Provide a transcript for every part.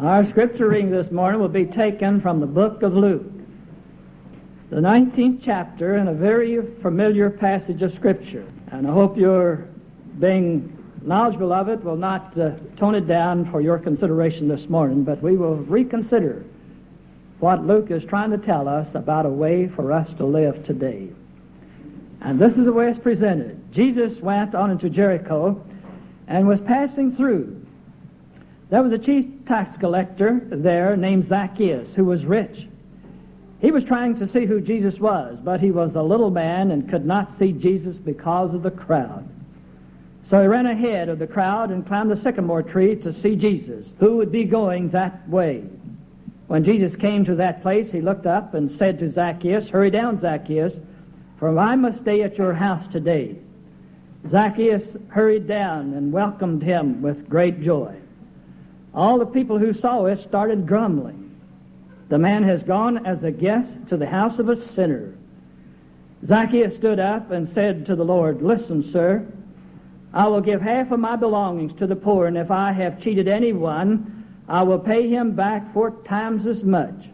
Our scripture reading this morning will be taken from the book of Luke, the 19th chapter, and a very familiar passage of scripture. And I hope your being knowledgeable of it will not uh, tone it down for your consideration this morning, but we will reconsider what Luke is trying to tell us about a way for us to live today. And this is the way it's presented. Jesus went on into Jericho and was passing through. There was a chief tax collector there named Zacchaeus who was rich. He was trying to see who Jesus was, but he was a little man and could not see Jesus because of the crowd. So he ran ahead of the crowd and climbed a sycamore tree to see Jesus, who would be going that way. When Jesus came to that place, he looked up and said to Zacchaeus, Hurry down, Zacchaeus, for I must stay at your house today. Zacchaeus hurried down and welcomed him with great joy. All the people who saw it started grumbling. The man has gone as a guest to the house of a sinner. Zacchaeus stood up and said to the Lord, Listen, sir, I will give half of my belongings to the poor, and if I have cheated anyone, I will pay him back four times as much.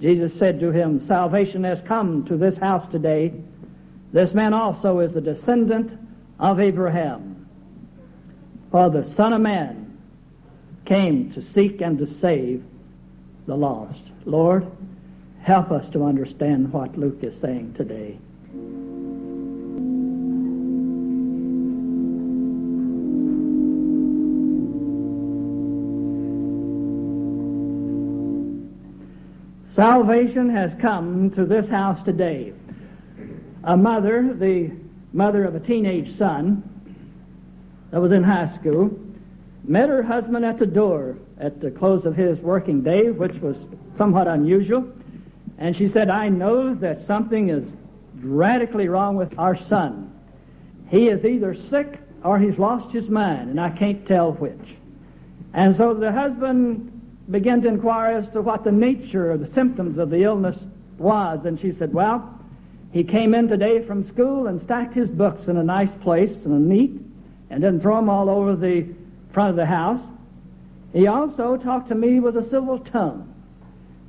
Jesus said to him, Salvation has come to this house today. This man also is the descendant of Abraham. For the Son of Man came to seek and to save the lost. Lord, help us to understand what Luke is saying today. Salvation has come to this house today. A mother, the mother of a teenage son that was in high school, met her husband at the door at the close of his working day, which was somewhat unusual. And she said, I know that something is radically wrong with our son. He is either sick or he's lost his mind, and I can't tell which. And so the husband began to inquire as to what the nature of the symptoms of the illness was. And she said, Well, he came in today from school and stacked his books in a nice place and a neat, and didn't throw them all over the front of the house. He also talked to me with a civil tongue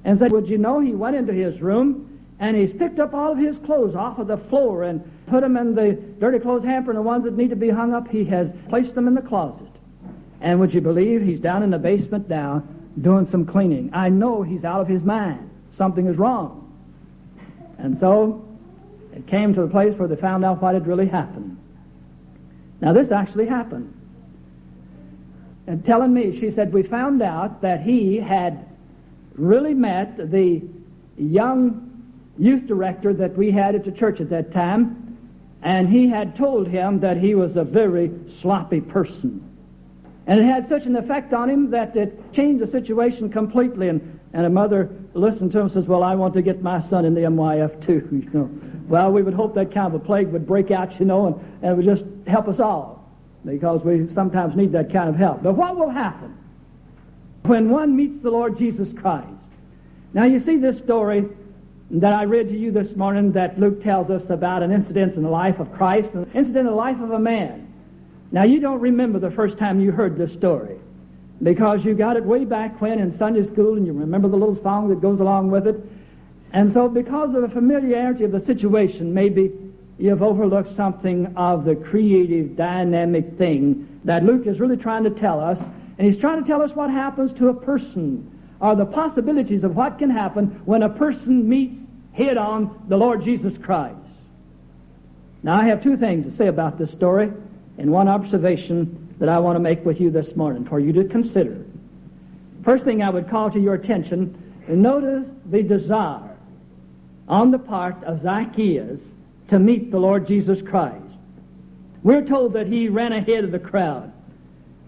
and said, Would you know he went into his room and he's picked up all of his clothes off of the floor and put them in the dirty clothes hamper and the ones that need to be hung up, he has placed them in the closet. And would you believe he's down in the basement now doing some cleaning? I know he's out of his mind. Something is wrong. And so it came to the place where they found out what had really happened. Now, this actually happened Uh, telling me, she said, we found out that he had really met the young youth director that we had at the church at that time, and he had told him that he was a very sloppy person. And it had such an effect on him that it changed the situation completely. And, and a mother listened to him and says, Well, I want to get my son in the MYF too, you know. Well, we would hope that kind of a plague would break out, you know, and, and it would just help us all because we sometimes need that kind of help. But what will happen when one meets the Lord Jesus Christ? Now, you see this story that I read to you this morning that Luke tells us about an incident in the life of Christ, an incident in the life of a man. Now, you don't remember the first time you heard this story because you got it way back when in Sunday school and you remember the little song that goes along with it. And so, because of the familiarity of the situation, maybe you've overlooked something of the creative, dynamic thing that Luke is really trying to tell us. And he's trying to tell us what happens to a person, or the possibilities of what can happen when a person meets head on the Lord Jesus Christ. Now, I have two things to say about this story, and one observation that I want to make with you this morning for you to consider. First thing I would call to your attention, notice the desire on the part of Zacchaeus to meet the Lord Jesus Christ. We're told that he ran ahead of the crowd.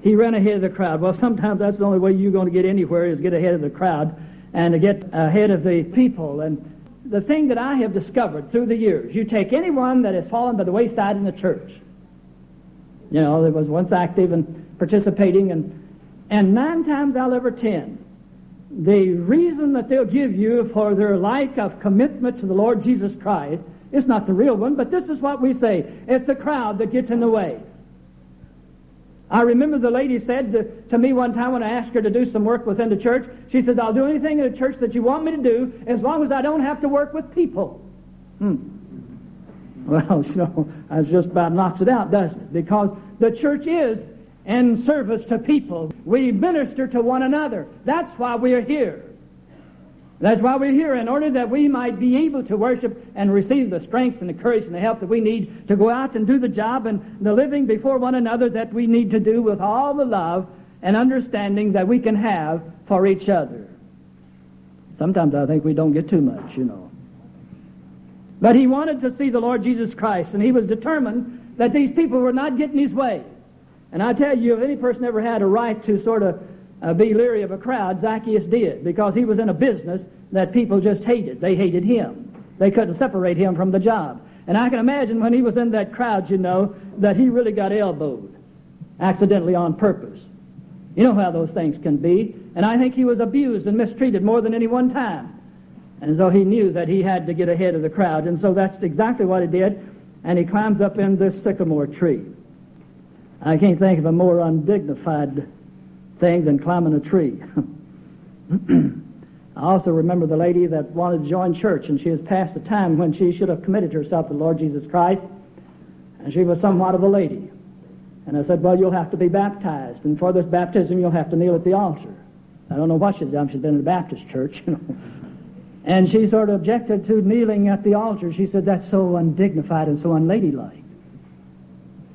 He ran ahead of the crowd. Well, sometimes that's the only way you're going to get anywhere is get ahead of the crowd. and to get ahead of the people. And the thing that I have discovered through the years, you take anyone that has fallen by the wayside in the church, you know, that was once active and participating, and, and nine times out of ten, the reason that they'll give you for their lack of commitment to the Lord Jesus Christ is not the real one, but this is what we say. It's the crowd that gets in the way. I remember the lady said to, to, me one time when I asked her to do some work within the church, she says, I'll do anything in the church that you want me to do as long as I don't have to work with people. Hmm. Well, you know, that just about knocks it out, doesn't it? Because the church is in service to people. We minister to one another. That's why we're here. That's why we're here, in order that we might be able to worship and receive the strength and the courage and the help that we need to go out and do the job and the living before one another that we need to do with all the love and understanding that we can have for each other. Sometimes I think we don't get too much, you know. But he wanted to see the Lord Jesus Christ, and he was determined that these people were not getting his way. And I tell you, if any person ever had a right to sort of uh, be leery of a crowd, Zacchaeus did, because he was in a business that people just hated. They hated him. They couldn't separate him from the job. And I can imagine when he was in that crowd, you know, that he really got elbowed, accidentally on purpose. You know how those things can be. And I think he was abused and mistreated more than any one time. And so he knew that he had to get ahead of the crowd. And so that's exactly what he did. And he climbs up in this sycamore tree. I can't think of a more undignified thing than climbing a tree. I also remember the lady that wanted to join church, and she was past the time when she should have committed herself to the Lord Jesus Christ, and she was somewhat of a lady. And I said, Well, you'll have to be baptized, and for this baptism, you'll have to kneel at the altar. I don't know what she's done. She's been in a Baptist church, you know. And she sort of objected to kneeling at the altar. She said, That's so undignified and so unladylike.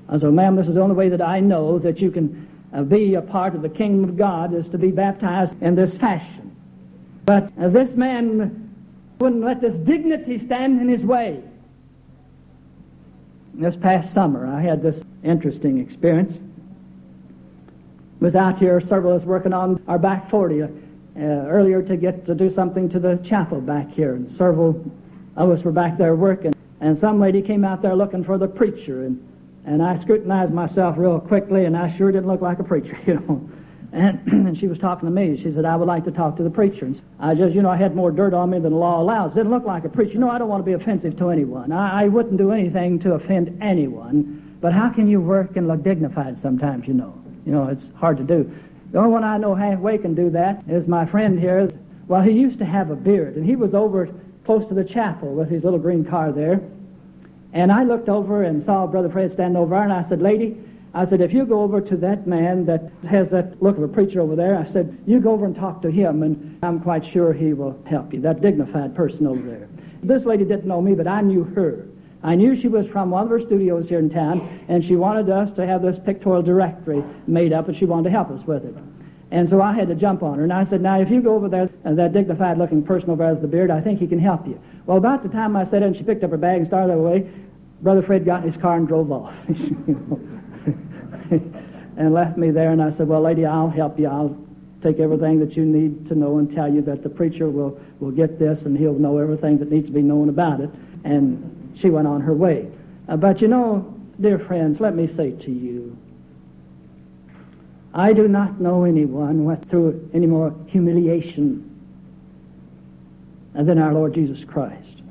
I said, Ma'am, this is the only way that I know that you can be a part of the kingdom of God is to be baptized in this fashion. But uh, this man wouldn't let this dignity stand in his way. This past summer, I had this interesting experience. Was out here, several of us working on our back 40 uh, earlier to get to do something to the chapel back here, and several of us were back there working. And some lady came out there looking for the preacher, and and I scrutinized myself real quickly, and I sure didn't look like a preacher, you know. And, and she was talking to me. She said, I would like to talk to the preacher. And I just, you know, I had more dirt on me than the law allows. Didn't look like a preacher. You know, I don't want to be offensive to anyone. I, I wouldn't do anything to offend anyone. But how can you work and look dignified sometimes, you know? You know, it's hard to do. The only one I know halfway can do that is my friend here. Well, he used to have a beard, and he was over close to the chapel with his little green car there. And I looked over and saw Brother Fred standing over there, and I said, Lady, I said, if you go over to that man that has that look of a preacher over there, I said, you go over and talk to him, and I'm quite sure he will help you, that dignified person over there. This lady didn't know me, but I knew her. I knew she was from one of her studios here in town, and she wanted us to have this pictorial directory made up, and she wanted to help us with it. And so I had to jump on her, and I said, now, if you go over there, uh, that dignified-looking person over there with the beard, I think he can help you. Well, about the time I said it, and she picked up her bag and started away, Brother Fred got in his car and drove off. and left me there, and I said, well, lady, I'll help you. I'll take everything that you need to know and tell you that the preacher will, will get this, and he'll know everything that needs to be known about it. And she went on her way. Uh, but you know, dear friends, let me say to you, I do not know anyone went through any more humiliation than our Lord Jesus Christ.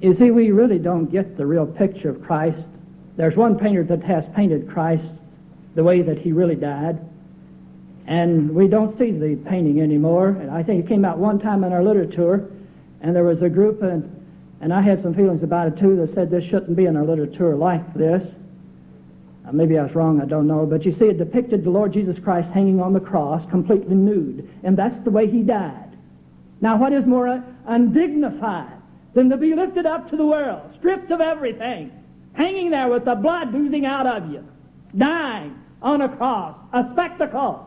You see, we really don't get the real picture of Christ. There's one painter that has painted Christ the way that he really died. And we don't see the painting anymore. And I think it came out one time in our literature, and there was a group, and, and I had some feelings about it too, that said this shouldn't be in our literature like this. Uh, maybe I was wrong, I don't know. But you see, it depicted the Lord Jesus Christ hanging on the cross, completely nude. And that's the way he died. Now, what is more undignified than to be lifted up to the world, stripped of everything, hanging there with the blood oozing out of you, dying on a cross, a spectacle.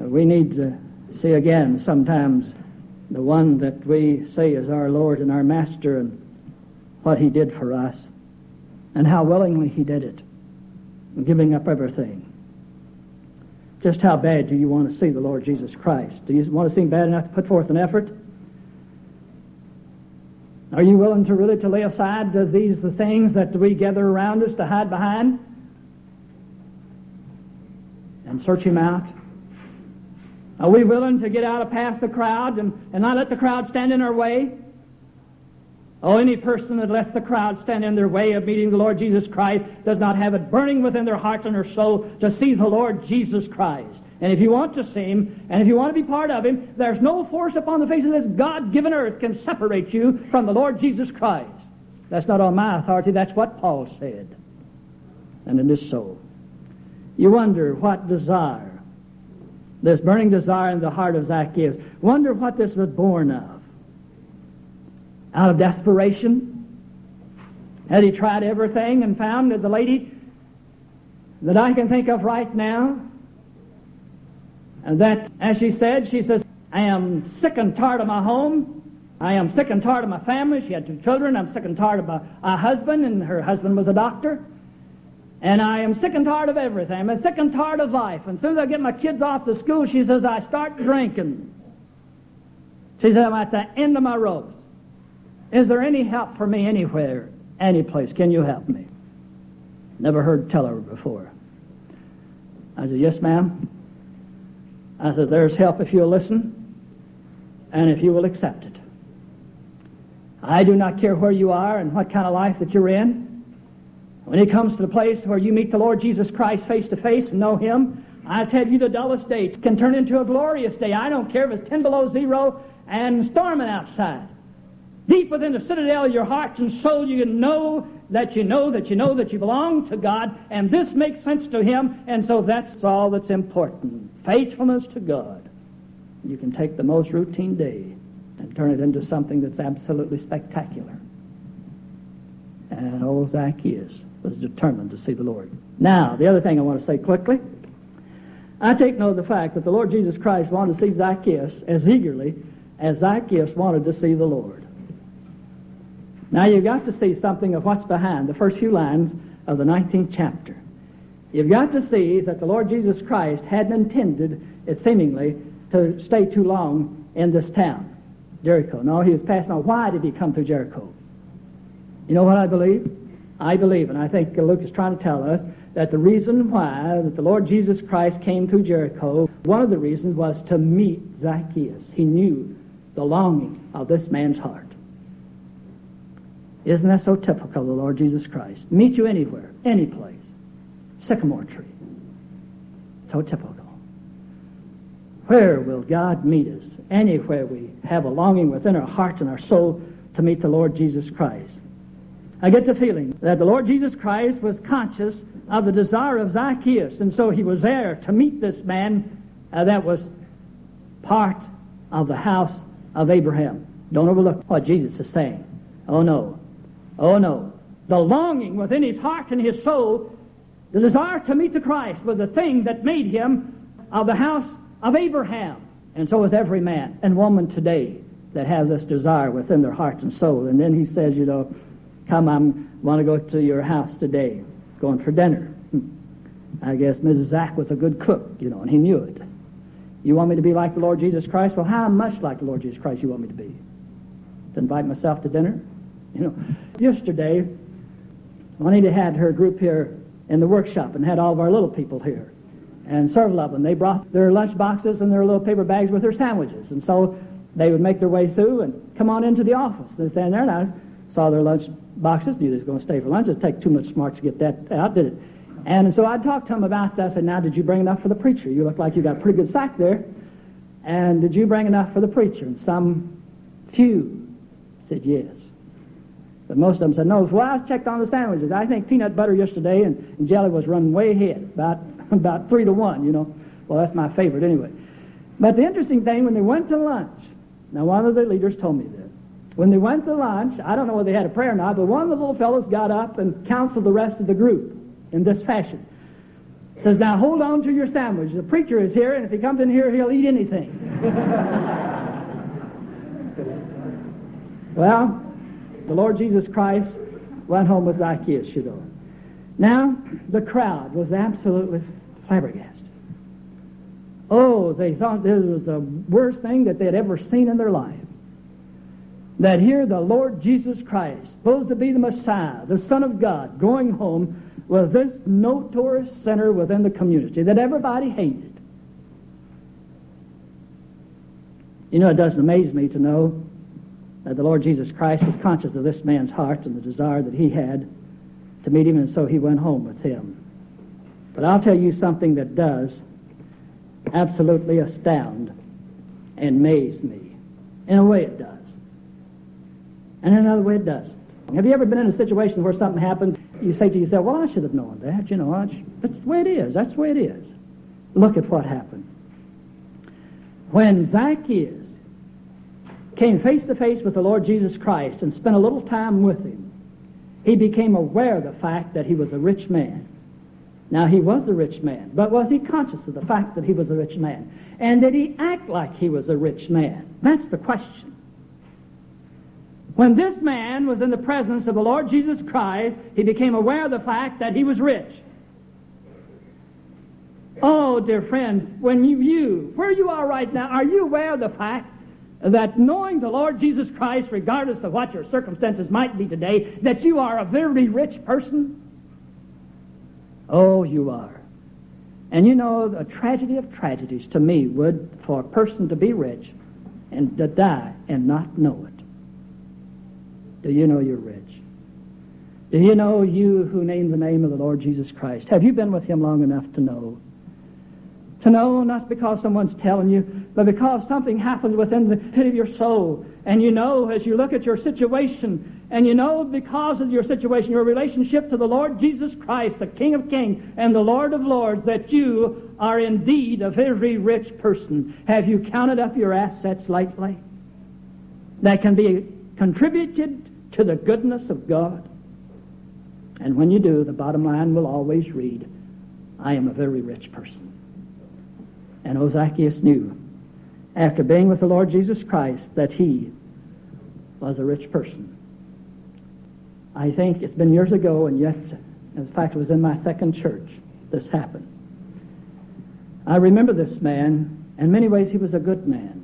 Uh, we need to see again sometimes the one that we say is our Lord and our Master and what he did for us and how willingly he did it, giving up everything. Just how bad do you want to see the Lord Jesus Christ? Do you want to see him bad enough to put forth an effort? Are you willing to really to lay aside these the things that we gather around us to hide behind? And search him out? Are we willing to get out of past the crowd and, and not let the crowd stand in our way? Oh, any person that lets the crowd stand in their way of meeting the Lord Jesus Christ does not have it burning within their heart and their soul to see the Lord Jesus Christ. And if you want to see him, and if you want to be part of him, there's no force upon the face of this God-given earth can separate you from the Lord Jesus Christ. That's not on my authority. That's what Paul said. And it is so. You wonder what desire, this burning desire in the heart of Zacchaeus, wonder what this was born of. Out of desperation? Had he tried everything and found as a lady that I can think of right now that, as she said, she says, I am sick and tired of my home. I am sick and tired of my family. She had two children. I'm sick and tired of my husband, and her husband was a doctor. And I am sick and tired of everything. I'm sick and tired of life. And as soon as I get my kids off to school, she says, I start drinking. She says, I'm at the end of my ropes. Is there any help for me anywhere, any place? Can you help me? Never heard tell her before. I said, Yes, ma'am. I said, There's help if you'll listen and if you will accept it. I do not care where you are and what kind of life that you're in. When it comes to the place where you meet the Lord Jesus Christ face to face and know Him, I tell you the dullest day can turn into a glorious day. I don't care if it's 10 below zero and storming outside. Deep within the citadel of your heart and soul, you know that you know that you know that you belong to God, and this makes sense to Him, and so that's all that's important. Faithfulness to God. You can take the most routine day and turn it into something that's absolutely spectacular. And old Zacchaeus was determined to see the Lord. Now, the other thing I want to say quickly I take note of the fact that the Lord Jesus Christ wanted to see Zacchaeus as eagerly as Zacchaeus wanted to see the Lord. Now you've got to see something of what's behind the first few lines of the 19th chapter. You've got to see that the Lord Jesus Christ hadn't intended, it seemingly, to stay too long in this town, Jericho. No, he was passing on. Why did he come through Jericho? You know what I believe? I believe, and I think Luke is trying to tell us, that the reason why that the Lord Jesus Christ came through Jericho, one of the reasons was to meet Zacchaeus. He knew the longing of this man's heart. Isn't that so typical of the Lord Jesus Christ? Meet you anywhere, any place. Sycamore tree. So typical. Where will God meet us? Anywhere we have a longing within our heart and our soul to meet the Lord Jesus Christ. I get the feeling that the Lord Jesus Christ was conscious of the desire of Zacchaeus, and so he was there to meet this man uh, that was part of the house of Abraham. Don't overlook what Jesus is saying. Oh no, Oh no. The longing within his heart and his soul, the desire to meet the Christ was the thing that made him of the house of Abraham. And so is every man and woman today that has this desire within their heart and soul. And then he says, you know, come, I want to go to your house today, going for dinner. Hmm. I guess Mrs. Zack was a good cook, you know, and he knew it. You want me to be like the Lord Jesus Christ? Well, how much like the Lord Jesus Christ you want me to be? To invite myself to dinner? You know, yesterday, Juanita had her group here in the workshop and had all of our little people here. And several of them, they brought their lunch boxes and their little paper bags with their sandwiches. And so they would make their way through and come on into the office. They stand there and I saw their lunch boxes, knew they was going to stay for lunch. It'd take too much smart to get that out, did it? And so I talked to them about that. I said, now, did you bring enough for the preacher? You look like you got a pretty good sack there. And did you bring enough for the preacher? And some few said yes. But most of them said no. Well, I checked on the sandwiches. I think peanut butter yesterday and, and jelly was running way ahead, about, about three to one, you know. Well, that's my favorite anyway. But the interesting thing, when they went to lunch, now one of the leaders told me this. When they went to lunch, I don't know whether they had a prayer or not, but one of the little fellows got up and counseled the rest of the group in this fashion. Says, now hold on to your sandwich. The preacher is here, and if he comes in here, he'll eat anything. well, the Lord Jesus Christ went home with Zacchaeus, you know. Now, the crowd was absolutely flabbergasted. Oh, they thought this was the worst thing that they'd ever seen in their life. That here the Lord Jesus Christ, supposed to be the Messiah, the Son of God, going home with this notorious sinner within the community that everybody hated. You know, it doesn't amaze me to know the Lord Jesus Christ was conscious of this man's heart and the desire that he had to meet him, and so he went home with him. But I'll tell you something that does absolutely astound and amaze me. In a way, it does. And in another way, it doesn't. Have you ever been in a situation where something happens, you say to yourself, well, I should have known that. You know, that's the way it is. That's the way it is. Look at what happened. When Zacchaeus came face to face with the Lord Jesus Christ and spent a little time with him, he became aware of the fact that he was a rich man. Now, he was a rich man, but was he conscious of the fact that he was a rich man? And did he act like he was a rich man? That's the question. When this man was in the presence of the Lord Jesus Christ, he became aware of the fact that he was rich. Oh, dear friends, when you, you, where you are right now, are you aware of the fact that knowing the Lord Jesus Christ, regardless of what your circumstances might be today, that you are a very rich person? Oh, you are. And you know, the tragedy of tragedies to me would for a person to be rich and to die and not know it. Do you know you're rich? Do you know you who name the name of the Lord Jesus Christ? Have you been with him long enough to know to know not because someone's telling you, but because something happens within the pit of your soul. And you know as you look at your situation, and you know because of your situation, your relationship to the Lord Jesus Christ, the King of Kings and the Lord of Lords, that you are indeed a very rich person. Have you counted up your assets lately? That can be contributed to the goodness of God. And when you do, the bottom line will always read, I am a very rich person. And O knew, after being with the Lord Jesus Christ, that he was a rich person. I think it's been years ago, and yet, in fact, it was in my second church this happened. I remember this man. In many ways, he was a good man.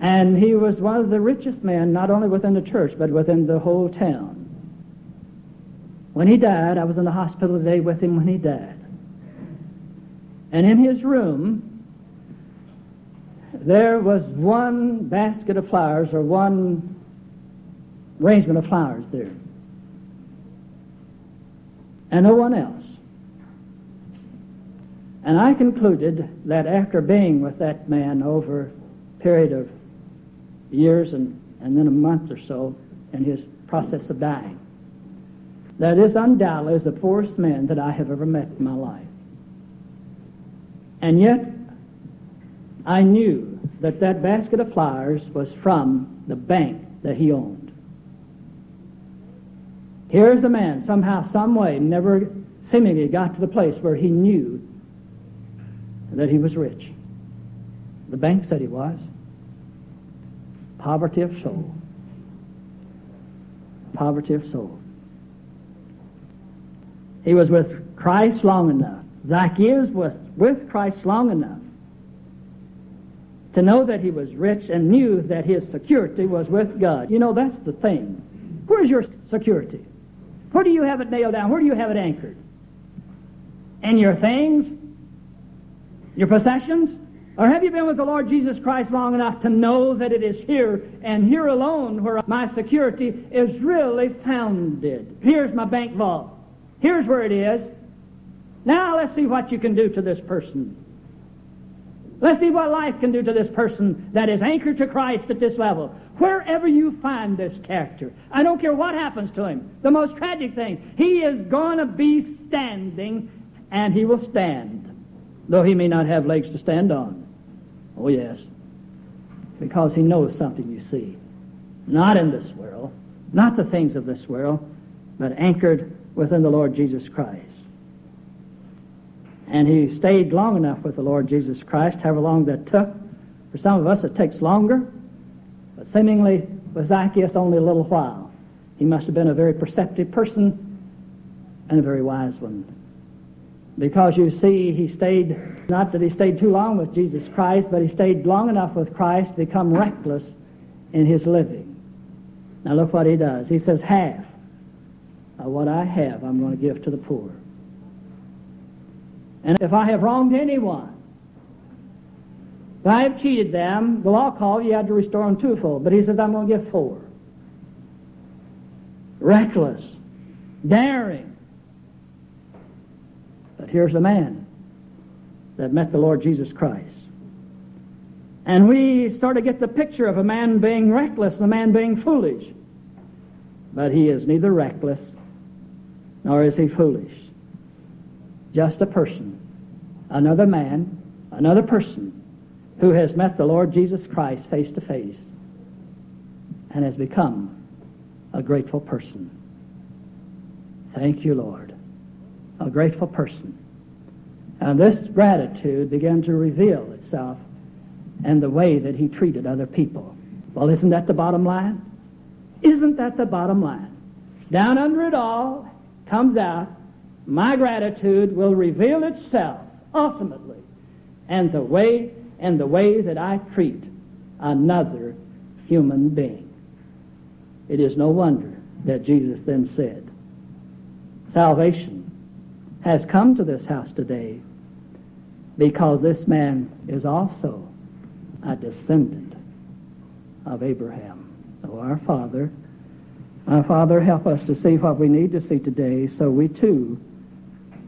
And he was one of the richest men, not only within the church, but within the whole town. When he died, I was in the hospital today with him when he died. And in his room, there was one basket of flowers or one arrangement of flowers there. And no one else. And I concluded that after being with that man over a period of years and, and then a month or so in his process of dying, that is undoubtedly is the poorest man that I have ever met in my life. And yet, I knew that that basket of flowers was from the bank that he owned. Here's a man, somehow, some way, never seemingly got to the place where he knew that he was rich. The bank said he was. Poverty of soul. Poverty of soul. He was with Christ long enough Zacchaeus was with Christ long enough to know that he was rich and knew that his security was with God. You know, that's the thing. Where's your security? Where do you have it nailed down? Where do you have it anchored? In your things? Your possessions? Or have you been with the Lord Jesus Christ long enough to know that it is here and here alone where my security is really founded? Here's my bank vault. Here's where it is. Now let's see what you can do to this person. Let's see what life can do to this person that is anchored to Christ at this level. Wherever you find this character, I don't care what happens to him. The most tragic thing, he is going to be standing and he will stand, though he may not have legs to stand on. Oh, yes. Because he knows something, you see. Not in this world, not the things of this world, but anchored within the Lord Jesus Christ. And he stayed long enough with the Lord Jesus Christ, however long that took. For some of us, it takes longer. But seemingly, with Zacchaeus, only a little while. He must have been a very perceptive person and a very wise one. Because you see, he stayed, not that he stayed too long with Jesus Christ, but he stayed long enough with Christ to become reckless in his living. Now look what he does. He says, half of what I have I'm going to give to the poor. And if I have wronged anyone, if I have cheated them, the law called you had to restore them twofold. But he says, I'm going to give four. Reckless, daring. But here's a man that met the Lord Jesus Christ. And we sort of get the picture of a man being reckless, a man being foolish. But he is neither reckless nor is he foolish. Just a person, another man, another person who has met the Lord Jesus Christ face to face and has become a grateful person. Thank you, Lord. A grateful person. And this gratitude began to reveal itself in the way that he treated other people. Well, isn't that the bottom line? Isn't that the bottom line? Down under it all comes out, my gratitude will reveal itself ultimately and the way and the way that I treat another human being. It is no wonder that Jesus then said, Salvation has come to this house today because this man is also a descendant of Abraham. Oh, our Father, our Father, help us to see what we need to see today so we too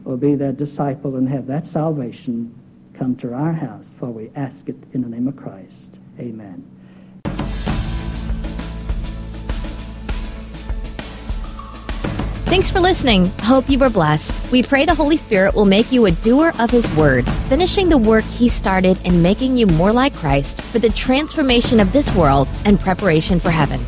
will be that disciple and have that salvation come to our house, for we ask it in the name of Christ. Amen. Thanks for listening. Hope you were blessed. We pray the Holy Spirit will make you a doer of His words, finishing the work He started and making you more like Christ for the transformation of this world and preparation for heaven.